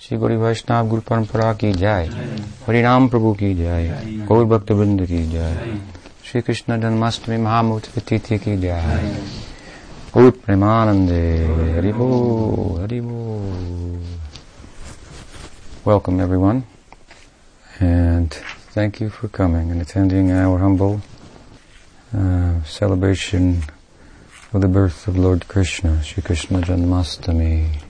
श्री गुरु वैष्णव गुरु परंपरा की जय हरिनाम प्रभु की जय गौर भक्त वृंद की जय श्री कृष्ण जन्माष्टमी महामूर्ति तिथि की जय भूत प्रेमानंदे हरिबो हरिबो Welcome everyone and thank you for coming and attending our humble uh, celebration of the birth of Lord Krishna, Sri Krishna Janmastami.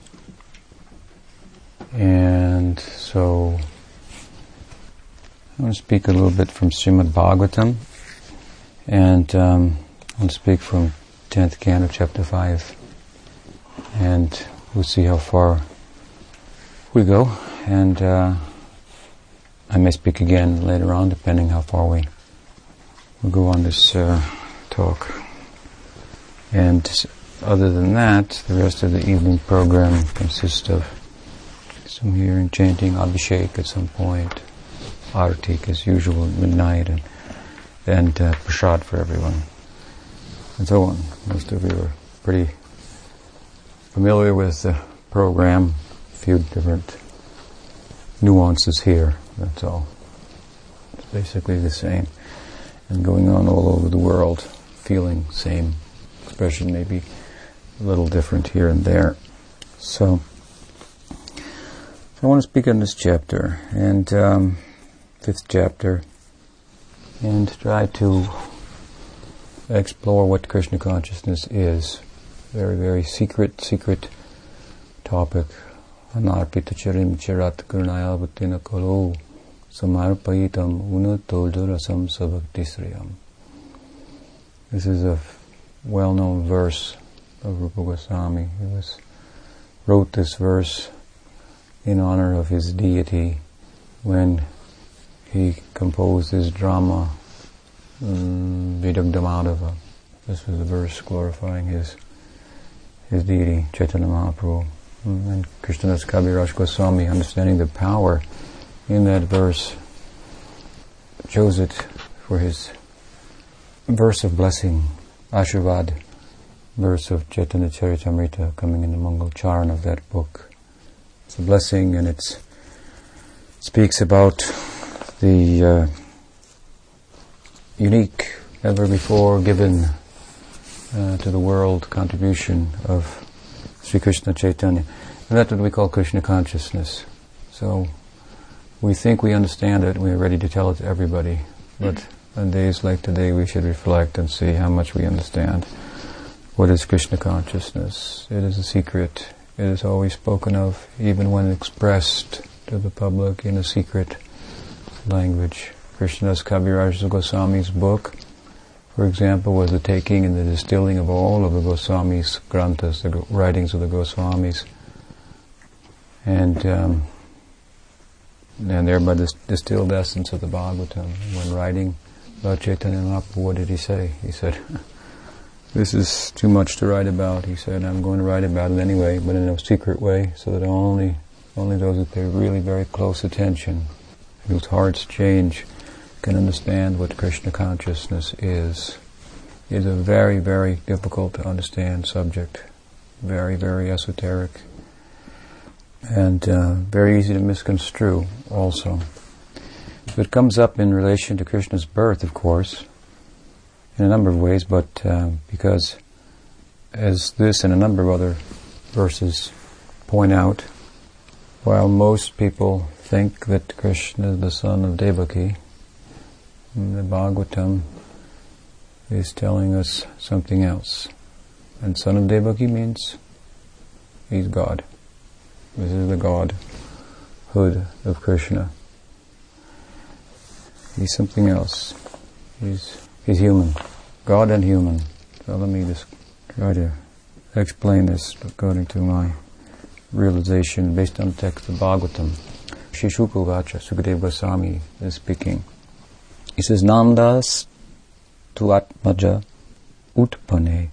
And so, I want to speak a little bit from Srimad Bhagavatam, and um, I want to speak from 10th canto, chapter 5, and we'll see how far we go, and uh, I may speak again later on, depending how far we will go on this uh, talk. And other than that, the rest of the evening program consists of some hearing, chanting, abhishek at some point, artik as usual at midnight, and, and uh, prasad for everyone, and so on. Most of you are pretty familiar with the program. A few different nuances here, that's all. It's basically the same, and going on all over the world, feeling same expression, maybe a little different here and there. So, I want to speak on this chapter, and um, fifth chapter, and try to explore what Krishna consciousness is. Very, very secret, secret topic. Anarpita charim charat gurnaya kalo unatojurasam sabhaktisriyam. This is a well-known verse of Rupa Goswami. He was, wrote this verse in honor of his deity when he composed his drama um, Vidagdhamadhava. This was a verse glorifying his his deity, Chaitanya Mahaprabhu. Mm, and Krishnadas Kaviraj Goswami, understanding the power in that verse, chose it for his verse of blessing, Ashirvad, verse of Chaitanya Charitamrita coming in the Mangal Charan of that book. It's a blessing and it speaks about the uh, unique, never before given uh, to the world contribution of Sri Krishna Chaitanya. And that's what we call Krishna consciousness. So we think we understand it, we're ready to tell it to everybody, but on days like today we should reflect and see how much we understand. What is Krishna consciousness? It is a secret. It is always spoken of, even when expressed to the public in a secret language. Krishnadas Kaviraj Goswami's book, for example, was the taking and the distilling of all of the Goswami's granthas, the writings of the Goswamis, and um, and thereby the distilled essence of the Bhagavatam. When writing about Chaitanya Mahaprabhu, what did he say? He said, "This is too much to write about." He said, "I'm going to write about it anyway, but in a secret way, so that only only those who pay really very close attention, whose hearts change." can understand what Krishna consciousness is. It's a very, very difficult to understand subject, very, very esoteric, and uh, very easy to misconstrue also. So it comes up in relation to Krishna's birth, of course, in a number of ways, but uh, because as this and a number of other verses point out, while most people think that Krishna is the son of Devaki, the Bhagavatam is telling us something else. And son of Devaki means he's God. This is the Godhood of Krishna. He's something else. He's, he's human. God and human. So let me just try to explain this according to my realization based on the text of Bhagavatam. Shishuka Vacha, Sukadeva Goswami is speaking. He says, Nandas tu atmaja utpane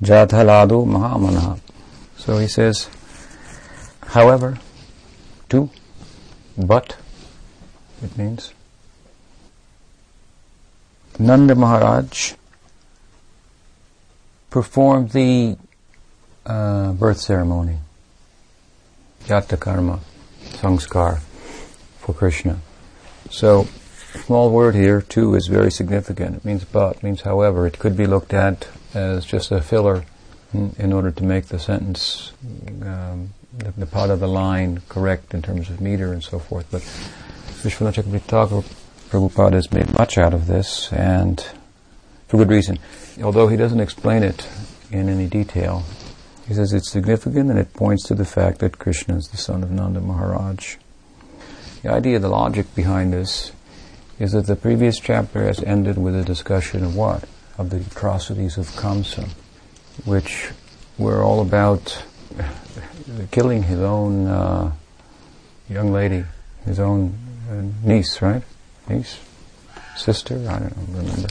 jathalado mahamana. So he says, however, to, but, it means, Nanda Maharaj performed the uh, birth ceremony. Jata karma, samskar for Krishna. So, small word here, too, is very significant. It means but, means however. It could be looked at as just a filler in, in order to make the sentence, um, the, the, part of the line correct in terms of meter and so forth. But Vishwanath Chakravarti Prabhupada has made much out of this, and for good reason. Although he doesn't explain it in any detail, he says it's significant and it points to the fact that Krishna is the son of Nanda Maharaj. The idea, the logic behind this is that the previous chapter has ended with a discussion of what? Of the atrocities of Kamsa, which were all about killing his own uh, young lady, his own uh, niece, right? Niece? Sister? I don't remember.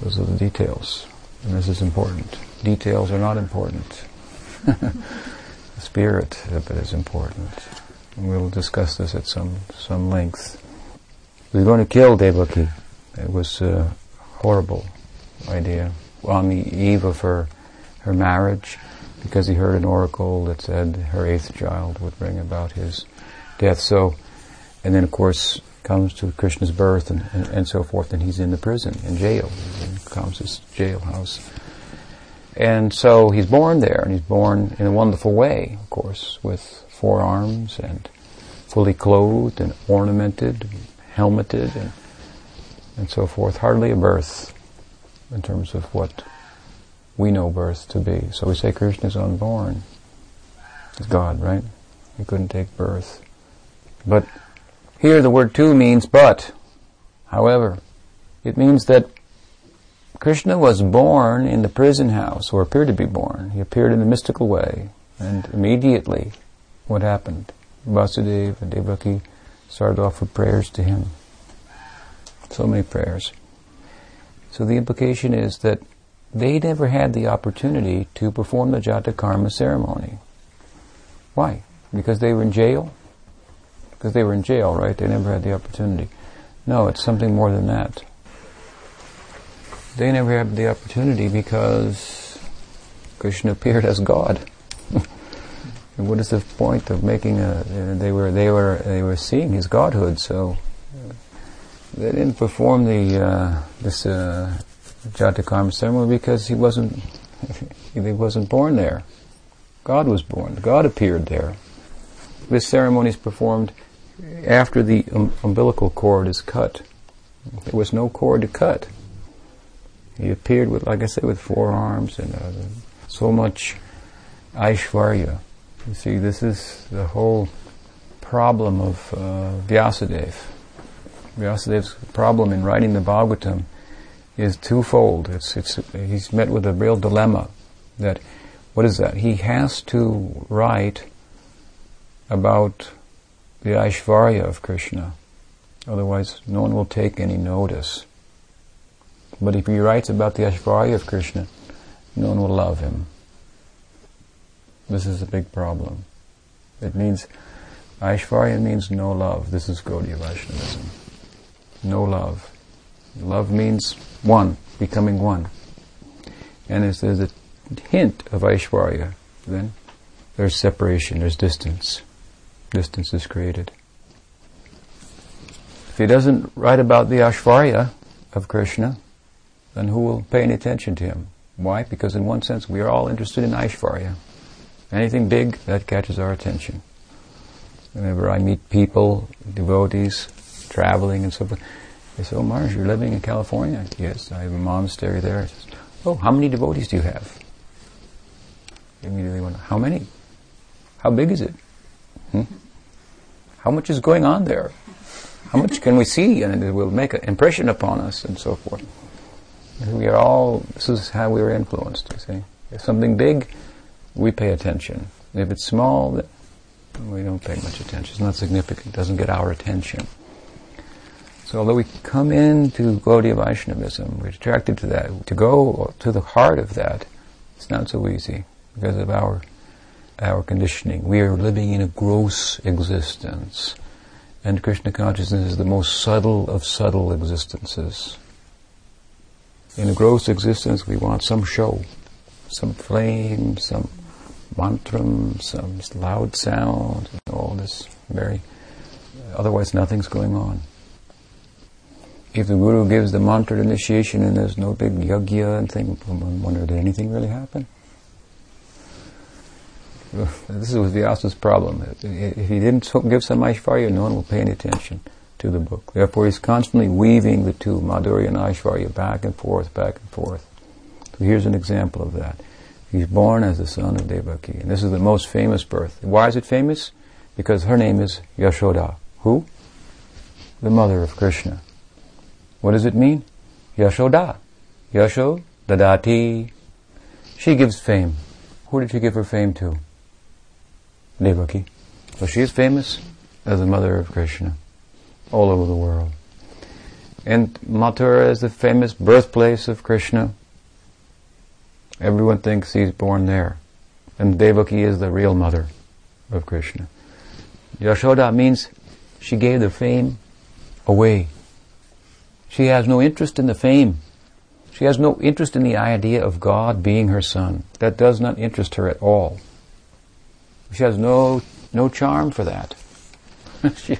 Those are the details. And this is important. Details are not important. the spirit is important. And we'll discuss this at some, some length. He was going to kill Devaki. It was a horrible idea. On the eve of her, her marriage, because he heard an oracle that said her eighth child would bring about his death. So, and then of course comes to Krishna's birth and, and, and so forth, and he's in the prison, in jail, he's in Kamsa's jailhouse. And so he's born there, and he's born in a wonderful way, of course, with four arms and fully clothed and ornamented, and helmeted, and, and so forth. Hardly a birth in terms of what we know birth to be. So we say Krishna is unborn. It's God, right? He couldn't take birth. But here the word tu means but. However, it means that Krishna was born in the prison house, or appeared to be born. He appeared in a mystical way, and immediately, what happened? Vasudeva and Devaki started off with prayers to him. So many prayers. So the implication is that they never had the opportunity to perform the Jata Karma ceremony. Why? Because they were in jail? Because they were in jail, right? They never had the opportunity. No, it's something more than that. They never had the opportunity because Krishna appeared as God. and what is the point of making a? they were they were they were seeing His Godhood, so they didn't perform the uh, this uh, Jatakarma ceremony because he wasn't he wasn't born there. God was born. God appeared there. This ceremony is performed after the um, umbilical cord is cut. There was no cord to cut. He appeared with, like I said, with four arms and uh, so much Aishvarya. You see, this is the whole problem of uh, Vyasadeva. Vyasadev's problem in writing the Bhagavatam is twofold. It's, it's, he's met with a real dilemma that, what is that? He has to write about the Aishvarya of Krishna. Otherwise, no one will take any notice. But if he writes about the Aishvarya of Krishna, no one will love him. This is a big problem. It means, Aishvarya means no love. This is Gaudiya Vaishnavism. No love. Love means one, becoming one. And if there's a hint of Aishwarya, then there's separation, there's distance. Distance is created. If he doesn't write about the Aishwarya of Krishna, then who will pay any attention to him? Why? Because in one sense we are all interested in Aishwarya. Anything big, that catches our attention. Whenever I meet people, devotees, traveling and so forth, they say, oh, Mars, you're living in California? Yes, I have a monastery there. Says, oh, how many devotees do you have? Immediately went, how many? How big is it? Hmm? How much is going on there? How much can we see? And it will make an impression upon us and so forth. We are all, this is how we are influenced, you see. If something big, we pay attention. If it's small, we don't pay much attention. It's not significant. It doesn't get our attention. So although we come into Gaudiya Vaishnavism, we're attracted to that. To go to the heart of that, it's not so easy because of our our conditioning. We are living in a gross existence. And Krishna consciousness is the most subtle of subtle existences. In a gross existence, we want some show, some flame, some mantram, some loud sound, all this very, otherwise nothing's going on. If the Guru gives the mantra initiation and there's no big yagya and thing, I wonder, did anything really happen? This was Vyasa's problem. If he didn't give some Aishvarya, no one will pay any attention to the book. Therefore, he's constantly weaving the two, Madhurya and Aishvarya, back and forth, back and forth. So here's an example of that. He's born as the son of Devaki, and this is the most famous birth. Why is it famous? Because her name is Yashoda. Who? The mother of Krishna. What does it mean? Yashoda. Yasho, Dadati. She gives fame. Who did she give her fame to? Devaki. So she is famous as the mother of Krishna all over the world. And Mathura is the famous birthplace of Krishna. Everyone thinks he's born there. And Devaki is the real mother of Krishna. Yashoda means she gave the fame away. She has no interest in the fame. She has no interest in the idea of God being her son. That does not interest her at all. She has no, no charm for that. she,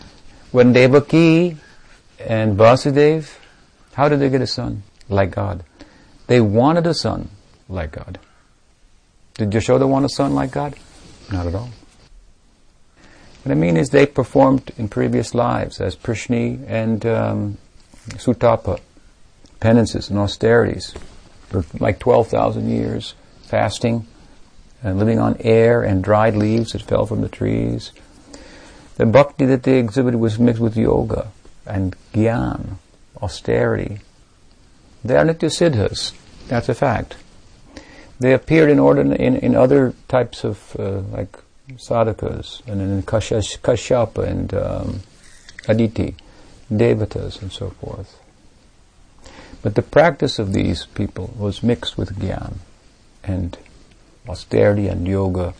when Devaki and Vasudeva, how did they get a son? Like God. They wanted a son like God. Did Yashoda want a son like God? Not at all. What I mean is they performed in previous lives as Prishni and um, Sutapa, penances and austerities for like 12,000 years, fasting and living on air and dried leaves that fell from the trees. The bhakti that they exhibited was mixed with yoga and gyan, austerity. They are nitya siddhas. That's a fact. They appeared in order in, in other types of uh, like sadhakas and in Kashyapa and um, Aditi, devatas and so forth. But the practice of these people was mixed with gyan and austerity and yoga.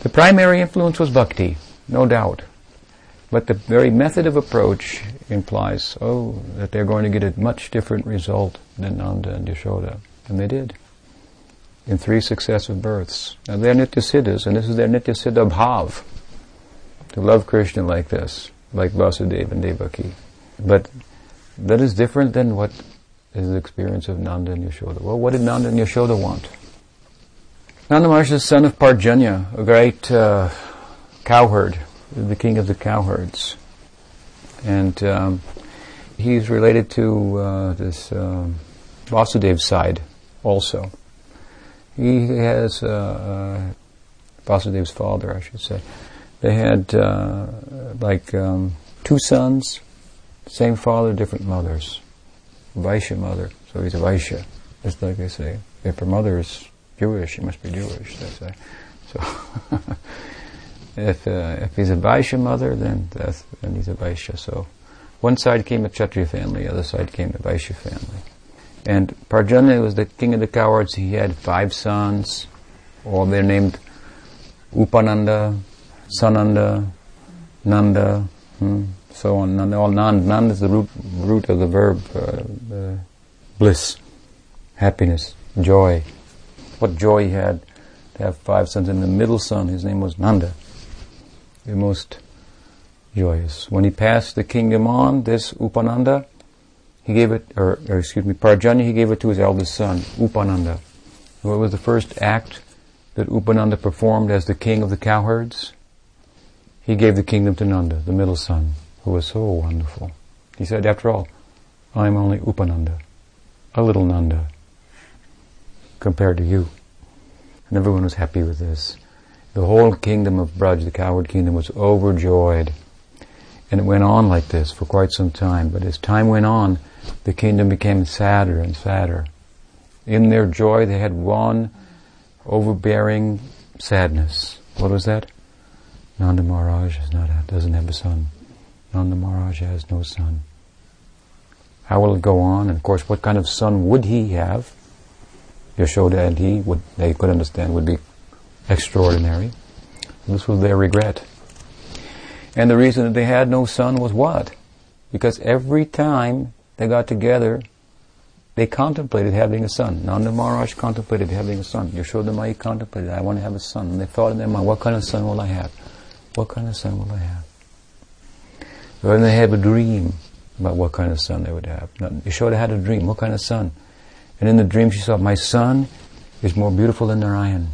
The primary influence was bhakti, no doubt. But the very method of approach implies, oh, that they're going to get a much different result than Nanda and Yashoda. And they did in three successive births. Now they're Nityasiddhas, and this is their Nityasiddha bhav, to love Krishna like this, like Vasudeva and Devaki. But that is different than what is the experience of Nanda and Yashoda. Well, what did Nanda and Yashoda want? Nanda Maharaj is son of Parjanya, a great uh, cowherd, the king of the cowherds. And um, he's related to uh, this um, Vasudeva side also. He has uh, uh, Vasudeva's father, I should say. They had uh, like um, two sons, same father, different mothers. Vaishya mother, so he's a Vaishya. Just like they say, if her mother is Jewish, he must be Jewish. They say. So, if uh, if he's a Vaishya mother, then that's, then he's a Vaishya. So, one side came a Kshatriya family, the other side came a Vaishya family. And Parjanya was the king of the cowards. He had five sons. All they're named Upananda, Sananda, Nanda, hmm, so on. Nanda, all Nand. Nand is the root, root of the verb uh, uh, bliss, happiness, joy. What joy he had to have five sons. And the middle son, his name was Nanda, the most joyous. When he passed the kingdom on, this Upananda, he gave it, or, or excuse me, Parjanya, he gave it to his eldest son, Upananda. What was the first act that Upananda performed as the king of the cowherds? He gave the kingdom to Nanda, the middle son, who was so wonderful. He said, after all, I'm only Upananda, a little Nanda, compared to you. And everyone was happy with this. The whole kingdom of Braj, the coward kingdom, was overjoyed. And it went on like this for quite some time. But as time went on, the kingdom became sadder and sadder. In their joy, they had one overbearing sadness. What was that? Nanda Maharaj not, doesn't have a son. Nanda Maharaj has no son. How will it go on? And of course, what kind of son would he have? Yashoda and he would, they could understand, would be extraordinary. This was their regret. And the reason that they had no son was what? Because every time they got together, they contemplated having a son. Nanda Maharaj contemplated having a son. Yashoda Mai contemplated, I want to have a son. And they thought in their mind, what kind of son will I have? What kind of son will I have? Then they have a dream about what kind of son they would have. Yashoda had a dream, what kind of son? And in the dream she saw, my son is more beautiful than Narayan,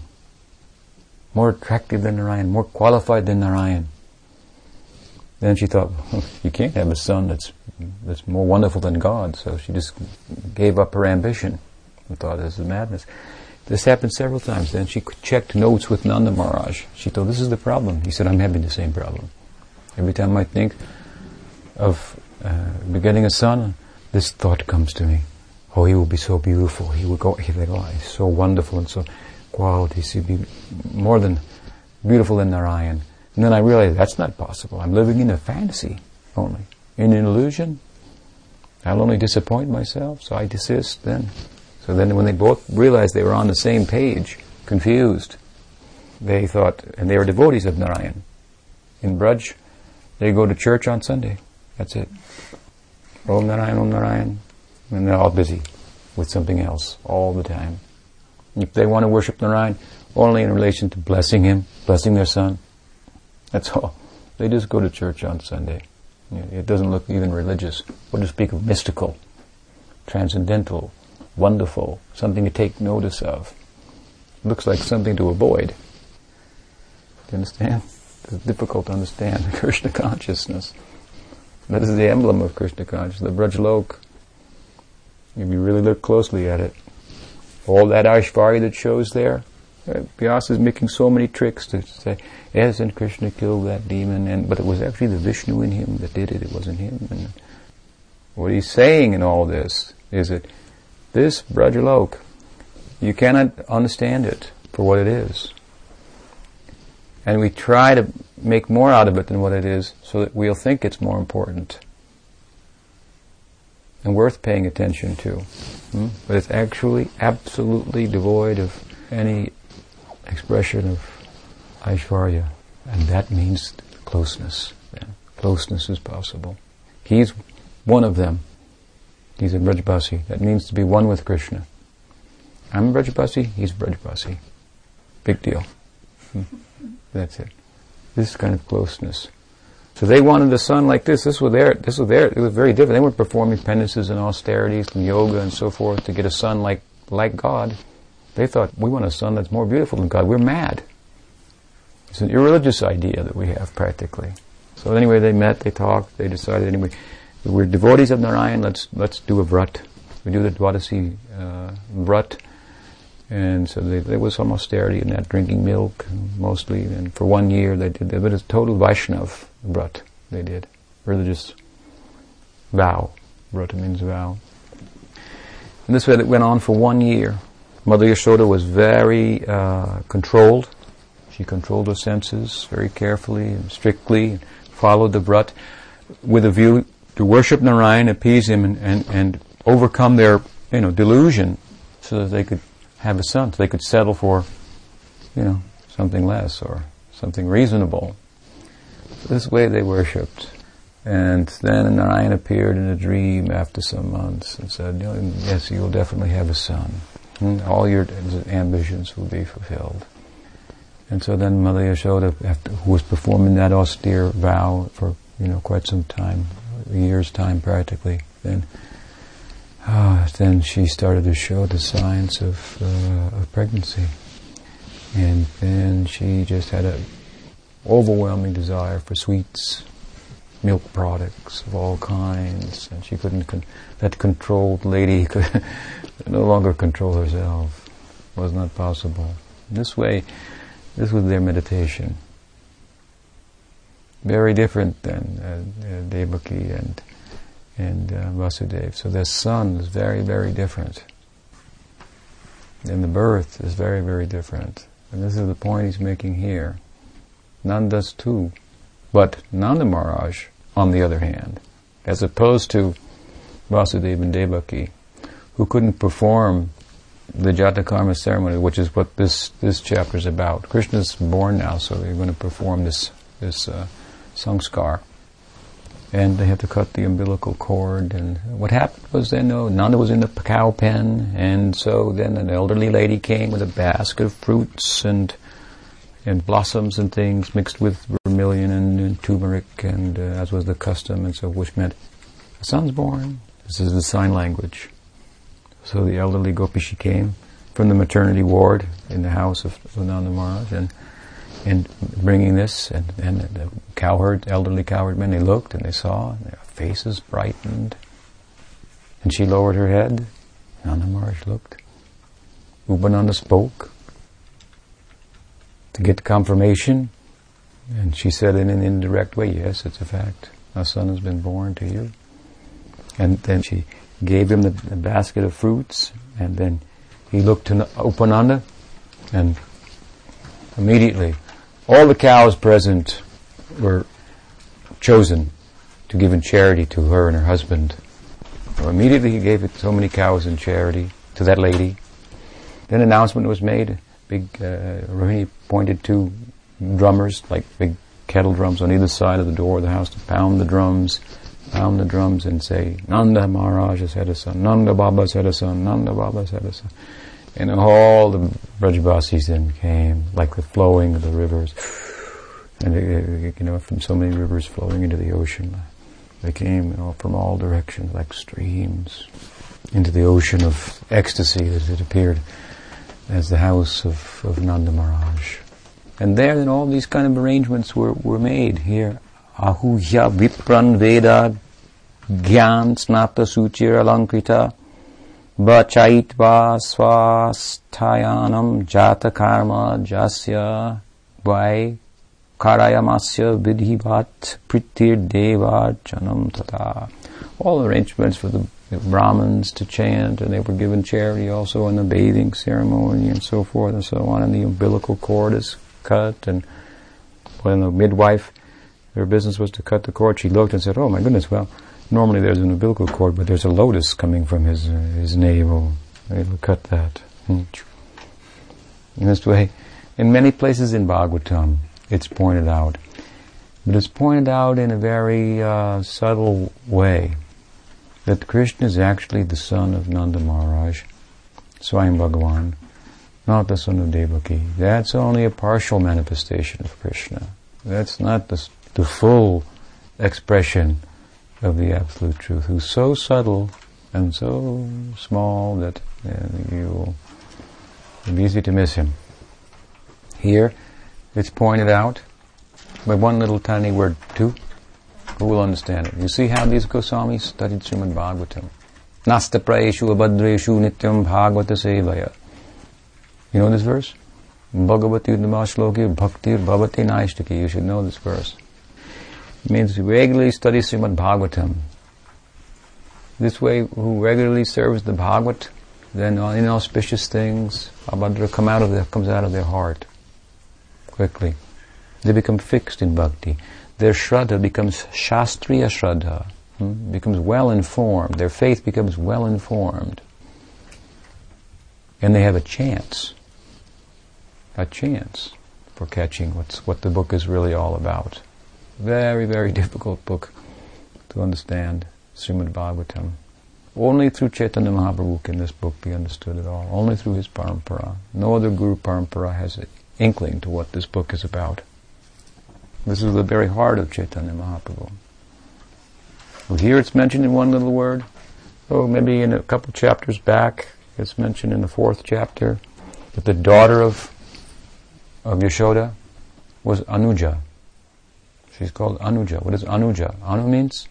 more attractive than Narayan, more qualified than Narayan. Then she thought, you can't have a son that's that's more wonderful than God. So she just gave up her ambition and thought this is madness. This happened several times. Then she checked notes with Nanda Maharaj. She thought, this is the problem. He said, I'm having the same problem. Every time I think of uh, begetting a son, this thought comes to me. Oh, he will be so beautiful. He will go, he will he's so wonderful and so qualities. He'll be more than beautiful than Narayan. And then I realized that's not possible. I'm living in a fantasy only. In an illusion. I'll only disappoint myself, so I desist then. So then when they both realized they were on the same page, confused, they thought, and they were devotees of Narayan. In Braj, they go to church on Sunday. That's it. Om Narayan, Om Narayan. And they're all busy with something else all the time. If they want to worship Narayan, only in relation to blessing him, blessing their son. That's all. They just go to church on Sunday. It doesn't look even religious. What to speak of mystical, transcendental, wonderful, something to take notice of. It looks like something to avoid. Do you understand? It's difficult to understand Krishna consciousness. That is the emblem of Krishna consciousness, the Brajlok. If you really look closely at it, all that Aishvarya that shows there, uh, Vyasa is making so many tricks to say, yes, and Krishna killed that demon, and but it was actually the Vishnu in him that did it. It wasn't him. And what he's saying in all this is that this Brajalok, you cannot understand it for what it is. And we try to make more out of it than what it is so that we'll think it's more important and worth paying attention to. Hmm? But it's actually absolutely devoid of any expression of Aishvarya. And that means closeness. Closeness is possible. He's one of them. He's a Brajbasi. That means to be one with Krishna. I'm a Brajbasi, he's a Brajbasi. Big deal. Hmm. That's it. This kind of closeness. So they wanted a son like this. This was their. This was their. It was very different. They weren't performing penances and austerities and yoga and so forth to get a son like like God. They thought, we want a son that's more beautiful than God. We're mad. It's an irreligious idea that we have practically. So anyway, they met, they talked, they decided anyway, we're devotees of Narayan, let's, let's do a vrat. We do the Dwadasi uh, vrat. And so they, there was some austerity in that, drinking milk mostly. And for one year they did that. But it's total Vaishnav vrat they did. Religious vow. Vrata means vow. And this went on for one year. Mother Yashoda was very uh, controlled. She controlled her senses very carefully and strictly, and followed the vrat with a view to worship Narayan, appease him, and, and, and overcome their you know delusion, so that they could have a son, so they could settle for you know something less or something reasonable. This way they worshipped. And then Narayan appeared in a dream after some months and said, Yes, you will definitely have a son all your ambitions will be fulfilled. And so then Mother Yashoda, after, who was performing that austere vow for you know quite some time, a year's time practically, then uh, then she started to show the signs of, uh, of pregnancy, and then she just had an overwhelming desire for sweets, milk products of all kinds, and she couldn't. Con- that controlled lady could no longer control herself. It was not possible. This way, this was their meditation. Very different than uh, uh, Devaki and and uh, Vasudev. So their son is very, very different. And the birth is very, very different. And this is the point he's making here. Nanda's too. But Nanda Maharaj, on the other hand, as opposed to Vasudeva and Devaki, who couldn't perform the Jatakarma ceremony, which is what this, this chapter is about. Krishna's born now, so they're going to perform this, this uh, and they had to cut the umbilical cord. And what happened was then, oh, Nanda was in the cow pen, and so then an elderly lady came with a basket of fruits and and blossoms and things mixed with vermilion and, and turmeric, and uh, as was the custom, and so which meant a son's born. This is the sign language. So the elderly gopishi came from the maternity ward in the house of Nanda Maharaj, and and bringing this, and, and the cowherd, elderly cowherd men, they looked and they saw, and their faces brightened. And she lowered her head. Nanda Maharaj looked. Upananda spoke to get confirmation. And she said in an indirect way, yes, it's a fact. A son has been born to you. And then she gave him the, the basket of fruits, and then he looked to Upananda, and immediately all the cows present were chosen to give in charity to her and her husband. So immediately he gave it so many cows in charity to that lady. Then announcement was made. Big uh, Rohini pointed two drummers, like big kettle drums, on either side of the door of the house to pound the drums, pound the drums, and say, "Nanda Maharaj has had a son. Nanda Baba has had a son. Nanda Baba has had a son." And all the Brajbasis then came, like the flowing of the rivers. And, you know, from so many rivers flowing into the ocean. They came you know, from all directions, like streams, into the ocean of ecstasy that had appeared as the house of, of Nanda Maharaj. And there then all these kind of arrangements were, were made here. Ahuhya Vipran Veda Gyan Snata Suchir Alankrita Bachait swasthayanam jata karma jasya vai karayamasya vidhivat pritir deva janam tata. All arrangements for the Brahmins to chant, and they were given charity also in the bathing ceremony and so forth and so on, and the umbilical cord is cut, and when the midwife, her business was to cut the cord, she looked and said, oh my goodness, well, Normally there's an umbilical cord, but there's a lotus coming from his uh, his navel. It'll cut that. In this way, in many places in Bhagavatam, it's pointed out. But it's pointed out in a very uh, subtle way that Krishna is actually the son of Nanda Maharaj, Swayam Bhagavan, not the son of Devaki. That's only a partial manifestation of Krishna. That's not the, the full expression of the Absolute Truth, who's so subtle and so small that uh, you it'd be easy to miss him. Here, it's pointed out by one little tiny word, too. Who will understand it? You see how these Goswamis studied Srimad Bhagavatam. Nasta praeshu abhadreshu nityam bhagavata sevaya. You know this verse? Bhagavati Namashloki Bhaktir Bhavati Naishtaki. You should know this verse. It means regularly study Srimad Bhagavatam. This way, who regularly serves the Bhagavat, then inauspicious things, abhadra, come out of their, comes out of their heart quickly. They become fixed in bhakti. Their shraddha becomes shastriya shraddha, hmm? becomes well informed. Their faith becomes well informed. And they have a chance, a chance for catching what's, what the book is really all about. Very, very difficult book to understand, Srimad Bhagavatam. Only through Chaitanya Mahaprabhu can this book be understood at all. Only through his parampara. No other guru parampara has an inkling to what this book is about. This is the very heart of Chaitanya Mahaprabhu. Well, here it's mentioned in one little word. Oh, maybe in a couple chapters back, it's mentioned in the fourth chapter that the daughter of of Yashoda was Anuja. She's called Anuja. What is Anuja? Anu means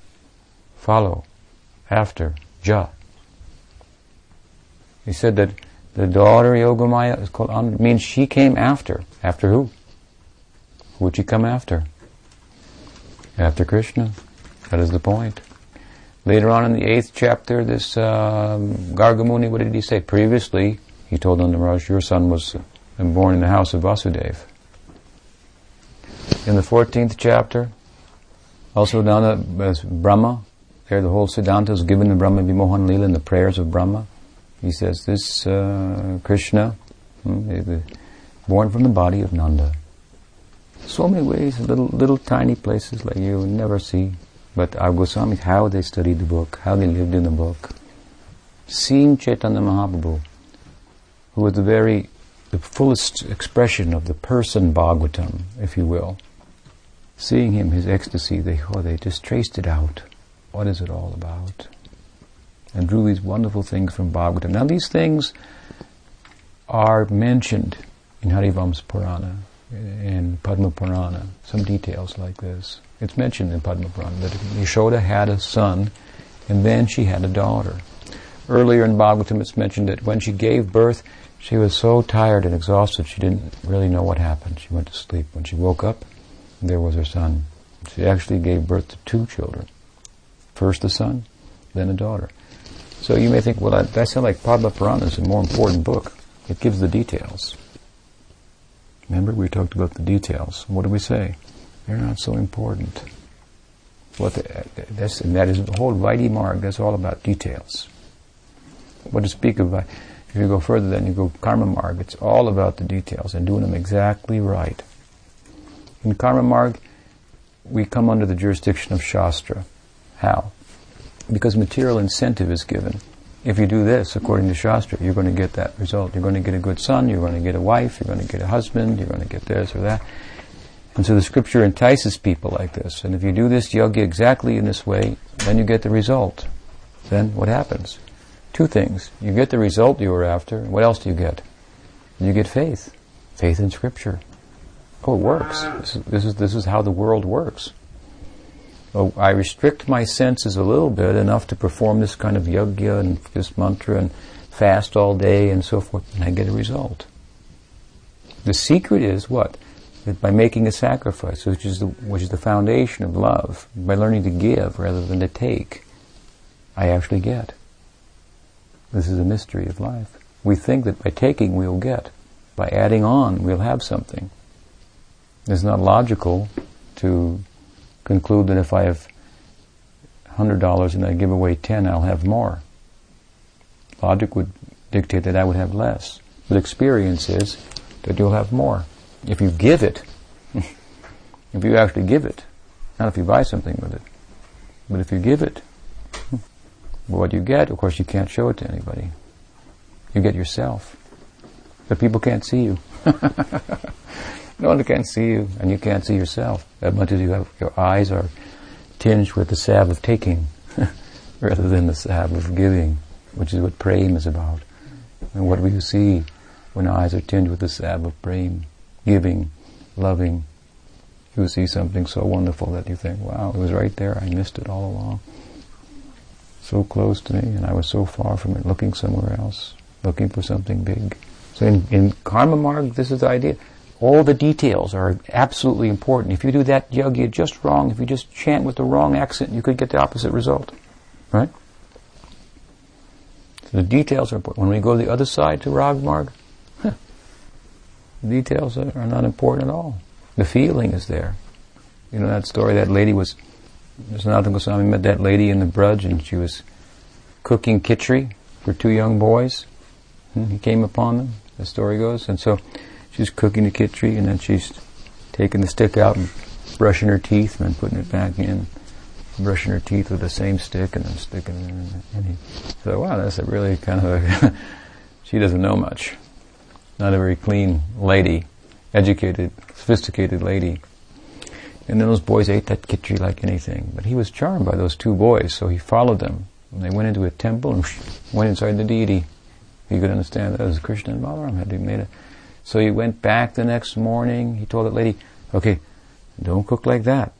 follow, after, Ja. He said that the daughter Yogamaya is called Anu, means she came after. After who? Who would she come after? After Krishna. That is the point. Later on in the eighth chapter, this um, Gargamuni, what did he say? Previously, he told Nanda your son was born in the house of Vasudeva in the 14th chapter, also down as Brahma, there the whole Siddhanta is given in Brahma Vimohan Lila in the prayers of Brahma. He says, this uh, Krishna, hmm, born from the body of Nanda. So many ways, little, little tiny places like you never see But our Goswamis, how they studied the book, how they lived in the book. Seeing Chaitanya Mahaprabhu, who was the very, the fullest expression of the person Bhagavatam, if you will. Seeing him, his ecstasy, they, oh, they just traced it out. What is it all about? And drew these wonderful things from Bhagavatam. Now these things are mentioned in Harivamsa Purana, in Padma Purana, some details like this. It's mentioned in Padma Purana that Yashoda had a son and then she had a daughter. Earlier in Bhagavatam it's mentioned that when she gave birth, she was so tired and exhausted she didn't really know what happened. She went to sleep. When she woke up, there was her son. She actually gave birth to two children. First a son, then a daughter. So you may think, well, that, that sounds like Padma Purana is a more important book. It gives the details. Remember, we talked about the details. What do we say? They're not so important. What the, that's, and that is the whole Vaidhi Marg, that's all about details. What to speak of, if you go further, then you go Karma Marg, it's all about the details and doing them exactly right. In Karma Marg, we come under the jurisdiction of Shastra. How? Because material incentive is given if you do this according to Shastra, you're going to get that result. You're going to get a good son, you're going to get a wife, you're going to get a husband, you're going to get this or that. And so the scripture entices people like this. And if you do this yoga exactly in this way, then you get the result. Then what happens? Two things. You get the result you were after. What else do you get? You get faith. Faith in scripture. Oh, it works. This is, this is, this is how the world works oh, I restrict my senses a little bit enough to perform this kind of yoga and this mantra and fast all day and so forth, and I get a result. The secret is what? That by making a sacrifice, which is the, which is the foundation of love, by learning to give rather than to take, I actually get. This is a mystery of life. We think that by taking we'll get. By adding on we'll have something. It's not logical to conclude that if I have $100 and I give away 10, I'll have more. Logic would dictate that I would have less. But experience is that you'll have more. If you give it, if you actually give it, not if you buy something with it, but if you give it, what you get, of course, you can't show it to anybody. You get yourself. But people can't see you. No one can see you, and you can't see yourself. As much as you have, your eyes are tinged with the salve of taking, rather than the salve of giving, which is what prema is about. And what do you see when eyes are tinged with the salve of prema, giving, loving? You see something so wonderful that you think, wow, it was right there, I missed it all along. So close to me, and I was so far from it, looking somewhere else, looking for something big. So in, in Karma Marg, this is the idea. All the details are absolutely important. If you do that yoga just wrong, if you just chant with the wrong accent, you could get the opposite result. Right? So the details are important. When we go to the other side to Rag Marg, details are not important at all. The feeling is there. You know that story, that lady was, Sanatana Goswami met that lady in the Braj and she was cooking khichdi for two young boys. And hmm, he came upon them, the story goes. And so she's cooking the khichdi and then she's taking the stick out and brushing her teeth and then putting it back in, brushing her teeth with the same stick and then sticking it in. And he said, wow, that's a really kind of a, she doesn't know much. Not a very clean lady, educated, sophisticated lady. And then those boys ate that khichdi like anything. But he was charmed by those two boys, so he followed them. And they went into a temple and went inside the deity. He could understand that as Krishna and Balaram had to made it. So he went back the next morning. He told that lady, okay, don't cook like that.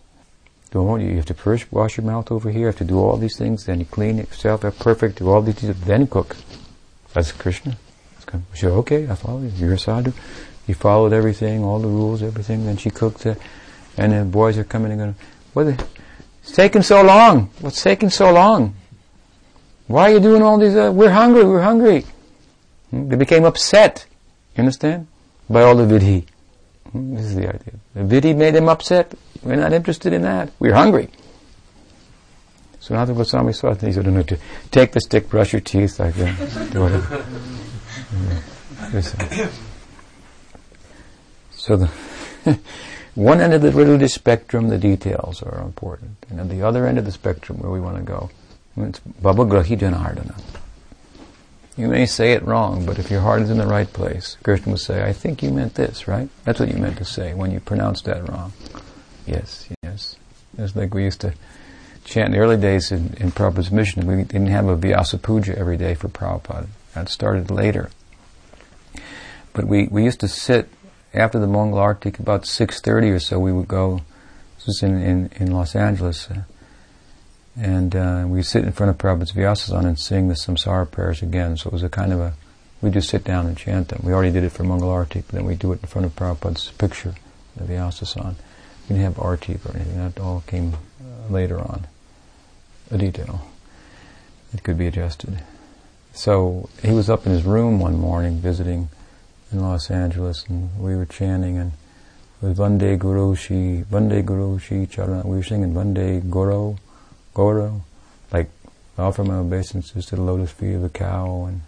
Don't, you have to first wash your mouth over here, you have to do all these things, then you clean yourself up perfect, do all these things, then cook. That's Krishna. She said, okay, I follow you. You're a sadhu. He followed everything, all the rules, everything. Then she cooked it. And the boys are coming and going, what the, it's taking so long. What's taking so long? Why are you doing all these, uh, we're hungry, we're hungry. Hmm? They became upset. You understand? by all the vidhi. Hmm, this is the idea. The vidhi made them upset. We're not interested in that. We're hungry. Sanatana Goswami saw it, he said, no, to take the stick, brush your teeth, like that, do whatever. so the one end of the religious spectrum, the details are important. And at the other end of the spectrum where we want to go, it's Bhavagrahi Janardana. You may say it wrong, but if your heart is in the right place, Krishna will say, I think you meant this, right? That's what you meant to say when you pronounced that wrong. Yes, yes. It's like we used to chant in the early days in, in Prabhupada's mission. We didn't have a Vyasa Puja every day for Prabhupada. That started later. But we, we used to sit after the Mongol Artik about 6.30 or so we would go, this was in, in, in Los Angeles, uh, and uh, we sit in front of Prabhupada's Vyasasana and sing the samsara prayers again. So it was a kind of a, we just sit down and chant them. We already did it for Mongol Artik, but then we do it in front of Prabhupada's picture, the Vyasasana. We didn't have Artik or anything, that all came uh, later on, a detail. It could be adjusted. So he was up in his room one morning visiting in Los Angeles, and we were chanting and with Vande Guru Shi, Vande Guru Shi Charana. We were singing Vande Guru, Guru, like offer my obeisances to the lotus feet of a cow, and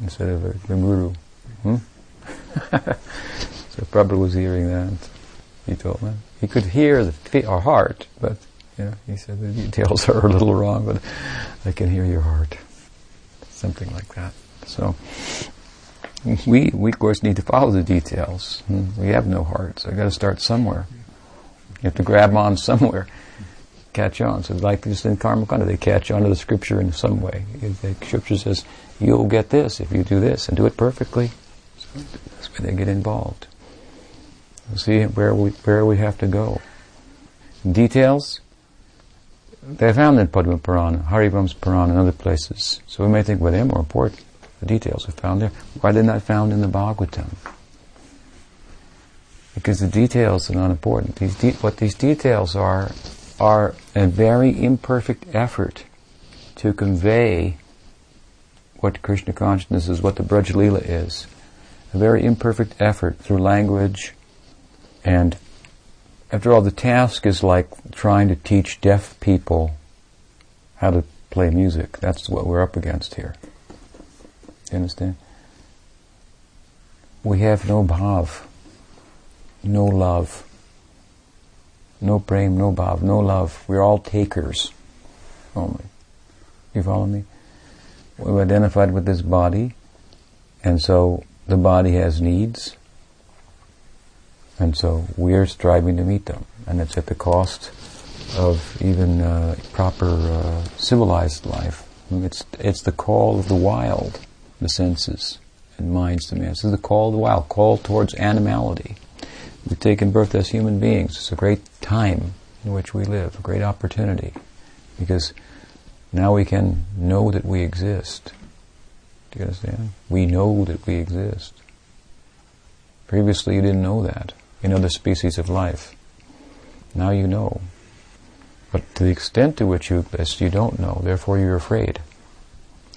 instead of a, the Guru. Hmm? so Prabhupada was hearing that. He told me he could hear the feet, our heart, but you know, he said the details are a little wrong, but I can hear your heart. Something like that. So we, we of course need to follow the details. We have no heart, so I got to start somewhere. You have to grab on somewhere, catch on. So like just in Karmakanda, they catch on to the scripture in some way. The scripture says, you'll get this if you do this and do it perfectly. That's where they get involved. See where we, where we have to go. Details, they're found in Padma Purana, Harivamsa Purana, and other places. So we may think, well, they're more important. The details are found there. Why are they not found in the Bhagavatam? Because the details are not important. These de- what these details are, are a very imperfect effort to convey what Krishna consciousness is, what the Braj is. A very imperfect effort through language and after all, the task is like trying to teach deaf people how to play music. That's what we're up against here. You understand? We have no bhav, no love, no prem, no bhav, no love. We're all takers only. You follow me? We've identified with this body, and so the body has needs, and so we're striving to meet them, and it's at the cost of even uh, proper uh, civilized life. It's it's the call of the wild the senses and minds to man. This is the call of the wild, call towards animality. We've taken birth as human beings. It's a great time in which we live, a great opportunity, because now we can know that we exist. Do you understand? We know that we exist. Previously, you didn't know that in other species of life. Now you know. But to the extent to which you exist, you don't know. Therefore, you're afraid.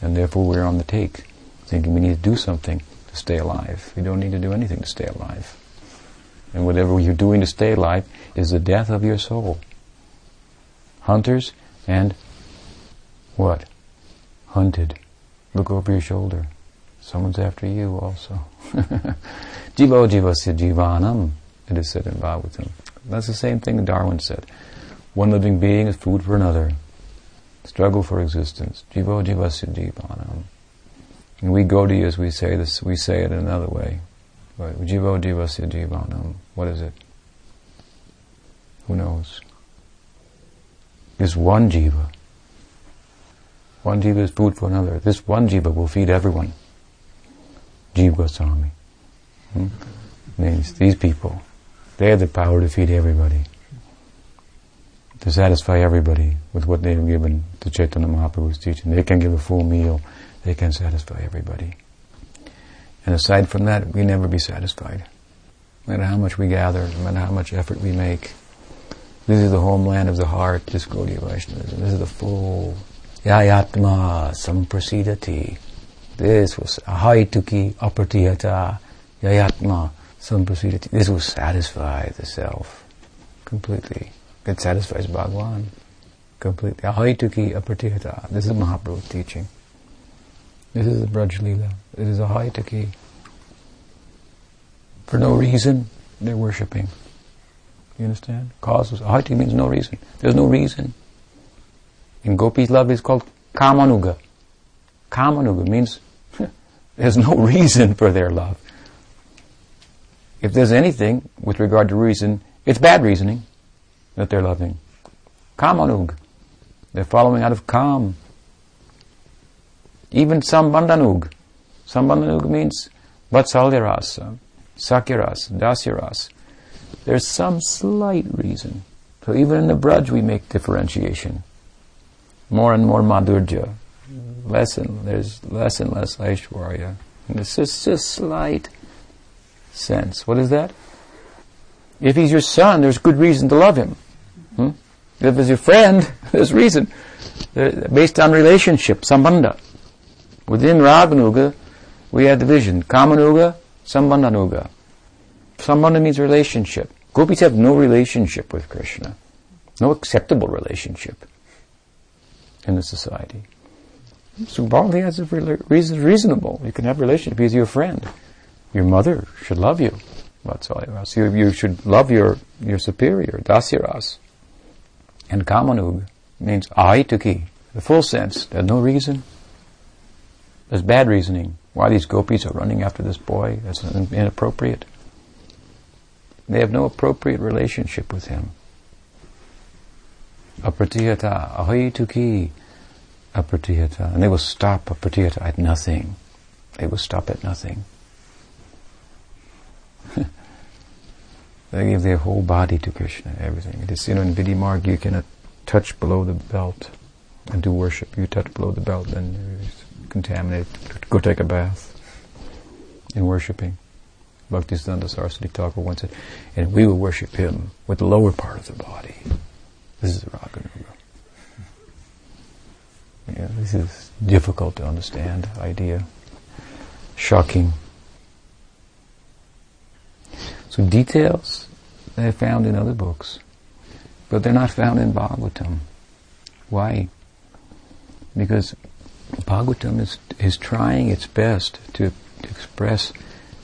And therefore, we're on the take thinking we need to do something to stay alive. We don't need to do anything to stay alive. And whatever you're doing to stay alive is the death of your soul. Hunters and what? Hunted. Look over your shoulder. Someone's after you also. Jivo jivasya jivanam, it is said in Bhagavatam. That's the same thing that Darwin said. One living being is food for another. Struggle for existence. Jivo jivasya jivanam. And we Gaudiya, as we say this, we say it another way. But Jivo divasya jivanam. What is it? Who knows? This one jiva. One jiva is food for another. This one jiva will feed everyone. Jiva Goswami. Hmm? Means these people. They have the power to feed everybody. To satisfy everybody with what they have given to Chaitanya Mahaprabhu's teaching. They can give a full meal they can satisfy everybody. And aside from that, we never be satisfied. No matter how much we gather, no matter how much effort we make. This is the homeland of the heart, this Gaudiya Vaishnavism. This is the full Yayatma Samprasidati. This was Ahaituki Apartihata Yayatma Samprasidati. This will satisfy the self completely. It satisfies Bhagwan completely. Ahaituki Apartihata. This is Mahaprabhu teaching. This is the Braj Leela. It is a Haitaki. For no reason, they're worshipping. You understand? Causes. Ahati means no reason. There's no reason. In Gopi's love is called Kamanuga. Kamanuga means there's no reason for their love. If there's anything with regard to reason, it's bad reasoning that they're loving. Kamanuga. They're following out of Kam. Even Sambandanug. Sambandanug means Vatsalyarasa, Sakhyaras, Dasyaras. There's some slight reason. So even in the Braj we make differentiation. More and more Madhurya. Less and, there's less and less Aishwarya. And it's just, just slight sense. What is that? If he's your son, there's good reason to love him. Hmm? If he's your friend, there's reason. Based on relationship, sambandha. Within Raganuga, we have division. Kamanuga, Sambandhanuga. Sambandha means relationship. Gopis have no relationship with Krishna. No acceptable relationship in the society. So Bali has a reason, reasonable. You can have a relationship. He's your friend. Your mother should love you. Vatsalya. You, you should love your, your superior, Dasyaras. And Kamanug means Ahituki, the full sense. There's no reason. There's bad reasoning. Why these gopis are running after this boy? That's inappropriate. They have no appropriate relationship with him. Apratiyata, ahituki, apratiyata. And they will stop apratiyata at nothing. They will stop at nothing. they give their whole body to Krishna, everything. It is, you know, in Vidhi you cannot touch below the belt and do worship. You touch below the belt, then contaminated. Go take a bath in worshipping. Bhaktisiddhanta Saraswati Thakur once said, and we will worship him with the lower part of the body. This is Raganuga. Yeah, this is difficult to understand idea. Shocking. So details they're found in other books, but they're not found in Bhagavatam. Why? Because Bhagavatam is, is trying its best to, to express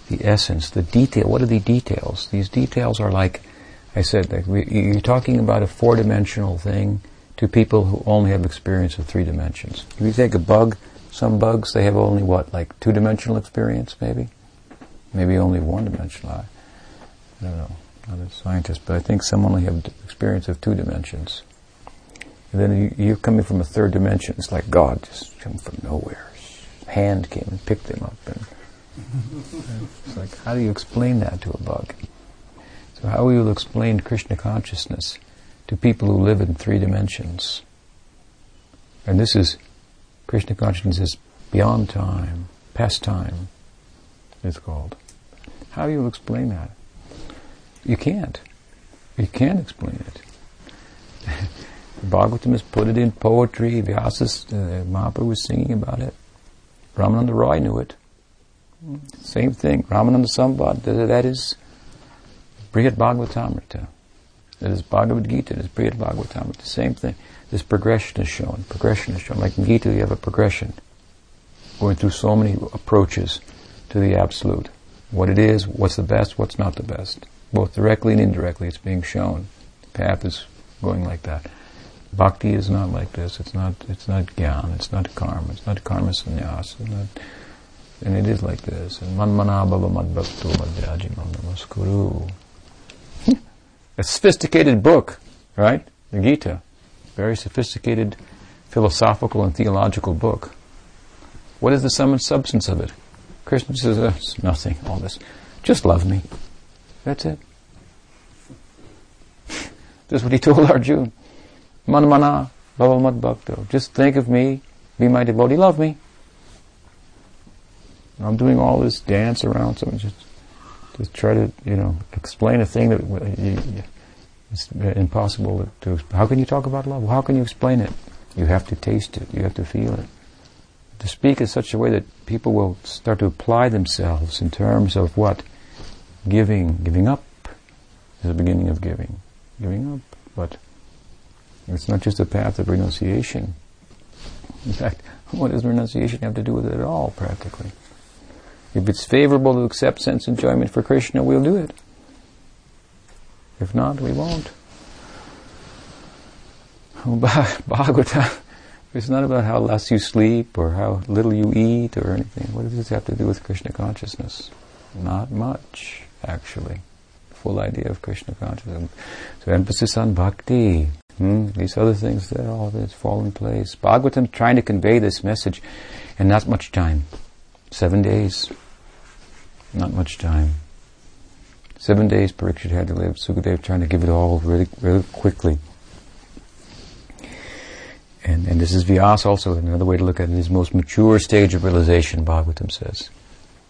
the essence, the detail. What are the details? These details are like, I said, like we, you're talking about a four-dimensional thing to people who only have experience of three dimensions. If you take a bug, some bugs, they have only what, like two-dimensional experience, maybe? Maybe only one-dimensional. I don't know, not a scientist, but I think some only have experience of two dimensions. And then you, are coming from a third dimension. It's like God just come from nowhere. Hand came and picked him up, and it's like, how do you explain that to a bug? So how will you explain Krishna consciousness to people who live in three dimensions? And this is Krishna consciousness is beyond time, past time. It's called. How do you explain that? You can't. You can't explain it. Bhagavatam has put it in poetry. Vyasa's, uh, Mahaprabhu was singing about it. Ramananda Roy knew it. Same thing. Ramananda Samvad, that is Brihad Bhagavatamrita. That is Bhagavad Gita, that is Brihad Bhagavatamrita. Same thing. This progression is shown. Progression is shown. Like in Gita, you have a progression. Going through so many approaches to the Absolute. What it is, what's the best, what's not the best both directly and indirectly. It's being shown. The path is going like that. Bhakti is not like this. It's not. It's not gyan. It's not karma. It's not karma sannyas. Not, and it is like this. And manmana bhava madbhakto madhyajimam namaskuru. A sophisticated book, right? The Gita, very sophisticated philosophical and theological book. What is the sum and substance of it? Krishna says, oh, uh, it's nothing. All this, just love me. That's it. That's what he told Arjuna. Manmana bhava bhakto. Just think of me, be my devotee, love me. I'm doing all this dance around something, just, just try to, you know, explain a thing that you, it's impossible to, to. How can you talk about love? How can you explain it? You have to taste it. You have to feel it. To speak in such a way that people will start to apply themselves in terms of what giving, giving up is the beginning of giving. Giving up, but it's not just a path of renunciation. In fact, what does renunciation have to do with it at all, practically? If it's favorable to accept sense enjoyment for Krishna, we'll do it. If not, we won't. Bhagavata, it's not about how less you sleep or how little you eat or anything. What does this have to do with Krishna consciousness? Not much, actually. Full idea of Krishna consciousness. So emphasis on bhakti. Hmm? These other things, that all this fall in place. Bhagavatam trying to convey this message in not much time. Seven days. Not much time. Seven days Parikshit had to live. Sukadev trying to give it all really, really quickly. And, and this is Vyas also, another way to look at it, his most mature stage of realization, Bhagavatam says.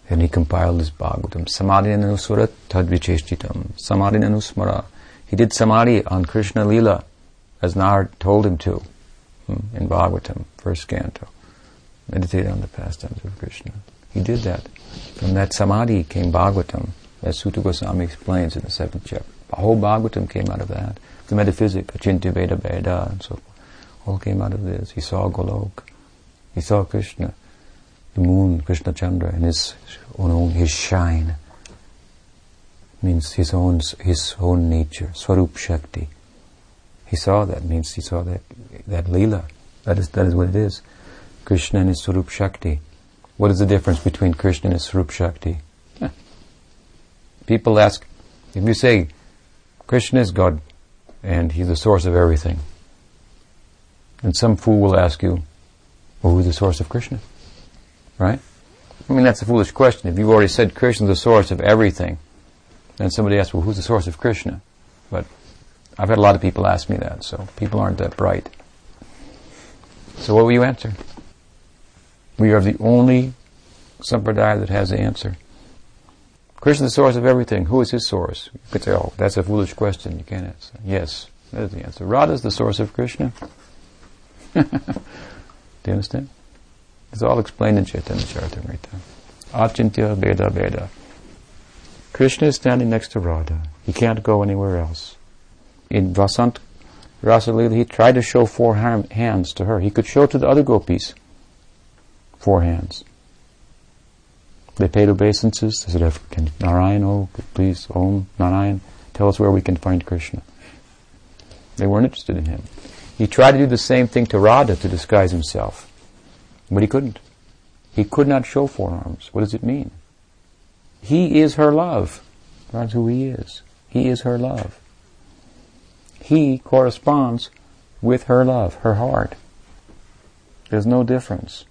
And he compiled his Bhagavatam. Samadhi anusura tadvicheshtitam. Samadhi anusmara. He did samadhi on Krishna Lila, as Narad told him to, hmm, in Bhagavatam, first canto. Meditate on the pastimes of Krishna. He did that. From that samadhi came Bhagavatam, as Suta Goswami explains in the seventh chapter. The whole Bhagavatam came out of that. The metaphysics, Achintya Bhedabheda, and so forth all came out of this. He saw Golok. He saw Krishna, the moon, Krishna Chandra, and his own, his shine. Means his own, his own nature, Swarup Shakti. He saw that, means he saw that, that Leela. That is, that is what it is. Krishna and his Swarup Shakti. What is the difference between Krishna and his Shakti? People ask, if you say, Krishna is God, and He's the source of everything, and some fool will ask you, well, who's the source of Krishna? Right? I mean, that's a foolish question. If you've already said Krishna is the source of everything, then somebody asks, well, who's the source of Krishna? But I've had a lot of people ask me that, so people aren't that bright. So what will you answer? We are the only sampradaya that has the answer. Krishna is the source of everything. Who is his source? You could say, oh, that's a foolish question. You can't answer. Yes, that is the answer. Radha is the source of Krishna. Do you understand? It's all explained in Chaitanya Charitamrita. Achintya Bhedabheda. Krishna is standing next to Radha. He can't go anywhere else. In Vasant Rasalila, he tried to show four hands to her. He could show to the other gopis four hands. They paid obeisances. They said, can Narayan, oh, please, Om, Narayan, tell us where we can find Krishna. They weren't interested in him. He tried to do the same thing to Radha to disguise himself, but he couldn't. He could not show four arms. What does it mean? He is her love. That's who he is. He is her love. He corresponds with her love, her heart. There's no difference.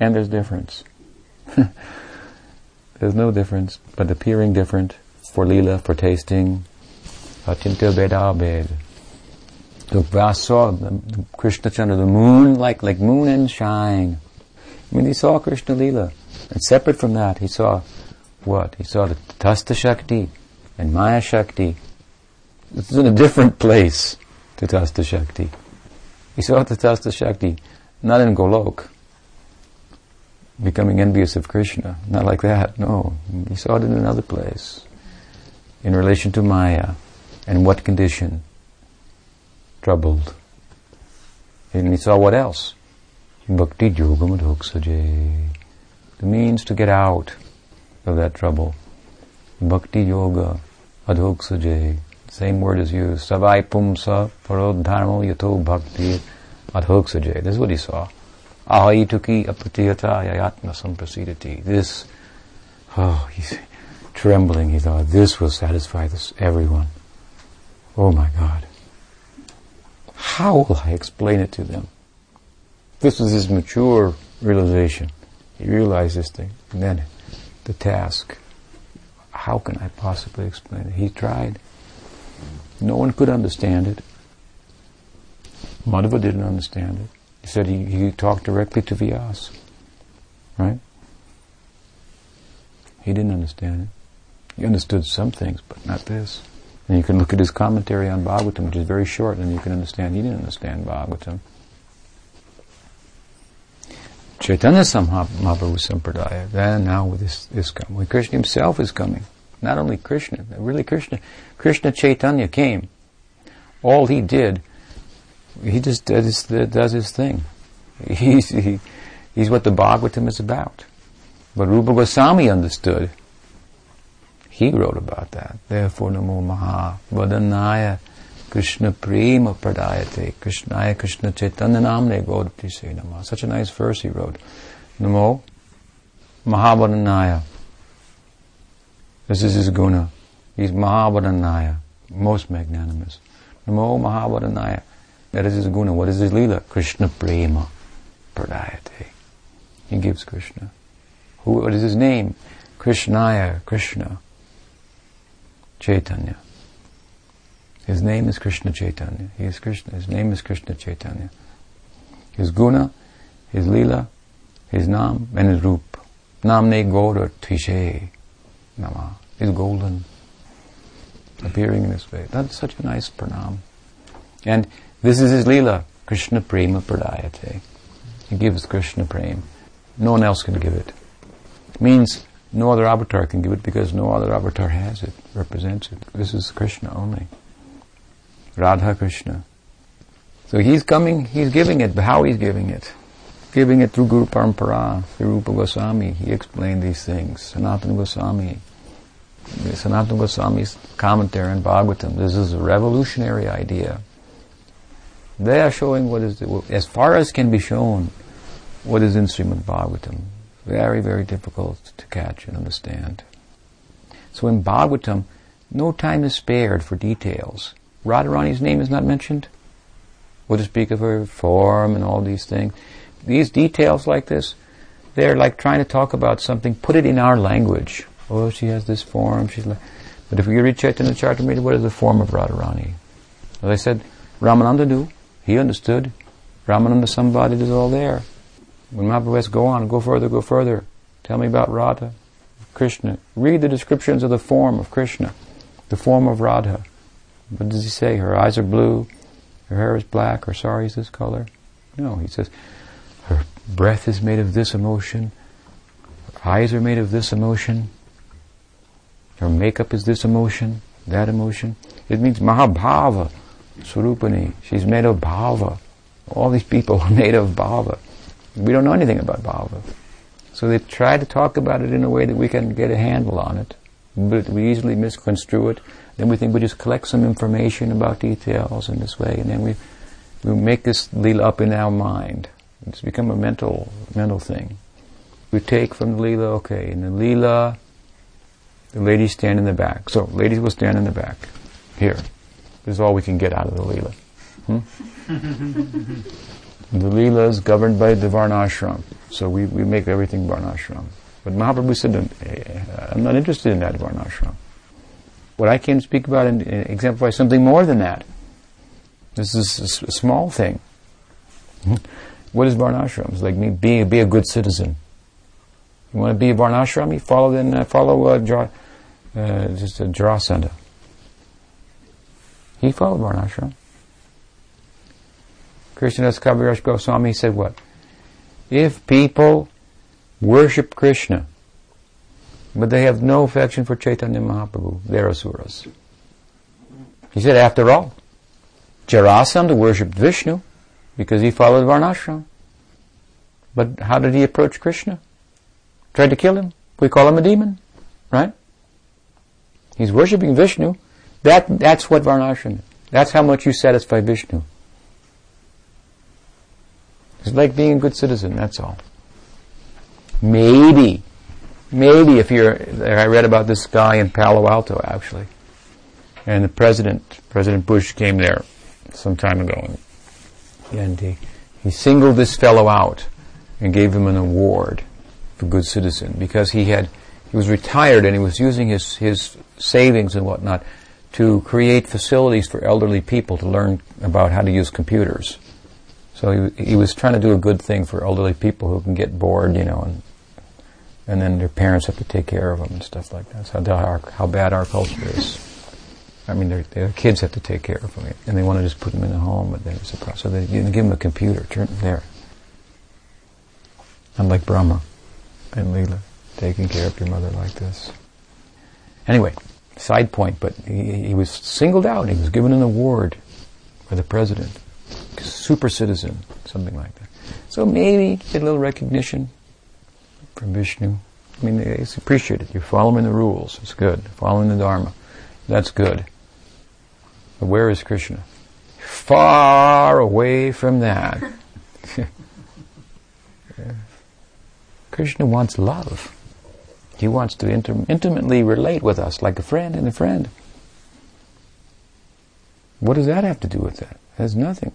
And there's difference. there's no difference, but appearing different for lila, for tasting. The saw the, Krishna Chandra, the moon, like, like moon and shine. I mean, he saw Krishna Lila. And separate from that, he saw what? He saw the Tasta Shakti and Maya Shakti. Is in a different place, Tatasta Shakti. He saw oh, Tatasta Shakti, not in Golok, becoming envious of Krishna. Not like that, no. He saw it in another place, in relation to Maya. And what condition? troubled. And he saw what else? Bhakti Yoga Madhoksaje. The means to get out of that trouble. Bhakti Yoga Adhoksaje. Same word is used. Savai Pumsa Parodharmo Yato Bhakti Adhoksaje. This is what he saw. Ahaituki apatiyata yayatma samprasidati. This, oh, he's trembling. He thought, this will satisfy this, everyone. Oh my God. How will I explain it to them? This was his mature realization. He realized this thing. And then the task. How can I possibly explain it? He tried. No one could understand it. Madhva didn't understand it. He said he, he talked directly to Vyas. Right? He didn't understand it. He understood some things, but not this. And you can look at his commentary on Bhagavatam, which is very short, and you can understand he didn't understand Bhagavatam. Chaitanya Mahaprabhu Sampradaya, then now with this, this coming. When Krishna himself is coming. Not only Krishna, really Krishna, Krishna Chaitanya came. All he did, he just does, does his thing. He's, he, he's what the Bhagavatam is about. But Rupa Goswami understood He wrote about that. Therefore, Namo Maha Vadanaya Krishna Prema Pradayate Krishnaya Krishna Chaitanya Namne Nama. Such a nice verse he wrote. Namo Mahavadhanaya. This is his guna. He's Mahavadhanaya, most magnanimous. Namo Mahavadhanaya. That is his guna. What is his lila? Krishna Prema Pradayate. He gives Krishna. Who, what is his name? Krishnaya, Krishna. Chaitanya. His name is Krishna Chaitanya. He is Krishna. His name is Krishna Chaitanya. His guna, his lila, his nam, and his rup. Namne Gaura Tvishe Nama is golden, appearing in this way. That's such a nice pranam. And this is his lila, Krishna Prema Pradayate. He gives Krishna Prem. No one else can give it. Means no other avatar can give it because no other avatar has it, represents it. This is Krishna only. Radha Krishna. So he's coming, he's giving it, but how he's giving it? Giving it through Guru Parampara, through Rupa Goswami. He explained these things. Sanatana Goswami. Sanatana Goswami's commentary on Bhagavatam. This is a revolutionary idea. They are showing what is, the, as far as can be shown, what is in Srimad Bhagavatam. Very, very difficult to catch and understand. So in Bhagavatam, no time is spared for details. Radharani's name is not mentioned. To speak of her form and all these things. These details like this, they're like trying to talk about something, put it in our language. Oh, she has this form, she's like, but if you read Chaitanya Charitamrita, what is the form of Radharani? As I said, Ramananda knew, he understood. Ramananda Samvadi is all there. When Mahaprabhu says, go on, go further, go further, tell me about Radha, Krishna. Read the descriptions of the form of Krishna, the form of Radha. What does he say? Her eyes are blue, her hair is black, her sari is this color. No, he says, her breath is made of this emotion, her eyes are made of this emotion, her makeup is this emotion, that emotion. It means Mahabhava, Swarupini. She's made of bhava. All these people are made of bhava. We don't know anything about bhava. So they try to talk about it in a way that we can get a handle on it, but we easily misconstrue it. Then we think we just collect some information about details in this way, and then we we make this lila up in our mind. It's become a mental mental thing. We take from the lila, okay, in the lila, the ladies stand in the back. So ladies will stand in the back. Here. This is all we can get out of the lila. Hmm? The Leela is governed by the Varnashram. So we, we make everything Varnashram. But Mahaprabhu said, uh, I'm not interested in that Varnashram. What I came to speak about and, and exemplify something more than that. This is a, small thing. what is Varnashram? It's like me being be a good citizen. You want to be a Varnashrami? Follow then uh, follow uh, uh, just a Jarasandha. He followed Varnashram. Krishnadas Kaviraj Goswami said what? If people worship Krishna, but they have no affection for Chaitanya Mahaprabhu, they're asuras. He said, after all, Jarasandha worshipped Vishnu because he followed Varnashram. But how did he approach Krishna? Tried to kill him. We call him a demon, right? He's worshipping Vishnu. That, that's what Varnashram is. That's how much you satisfy Vishnu. It's like being a good citizen, that's all. Maybe, maybe if you're, I read about this guy in Palo Alto actually, and the president, President Bush came there some time ago, and he, he singled this fellow out and gave him an award for good citizen because he had, he was retired and he was using his, his savings and whatnot to create facilities for elderly people to learn about how to use computers. So he, he was trying to do a good thing for elderly people who can get bored, you know, and and then their parents have to take care of them and stuff like that. So how, how bad our culture is. I mean, their, their kids have to take care of them, and they want to just put them in a home, but then it's a problem. So they give them a computer, turn there. Unlike Brahma and Leela, taking care of your mother like this. Anyway, side point, but he, he was singled out. He was given an award by the president super citizen, something like that. So maybe get a little recognition from Vishnu. I mean, it's appreciated. You're following the rules. It's good. Following the Dharma. That's good. But where is Krishna? Far away from that. Krishna wants love. He wants to inter- intimately relate with us like a friend and a friend. What does that have to do with that? It has nothing.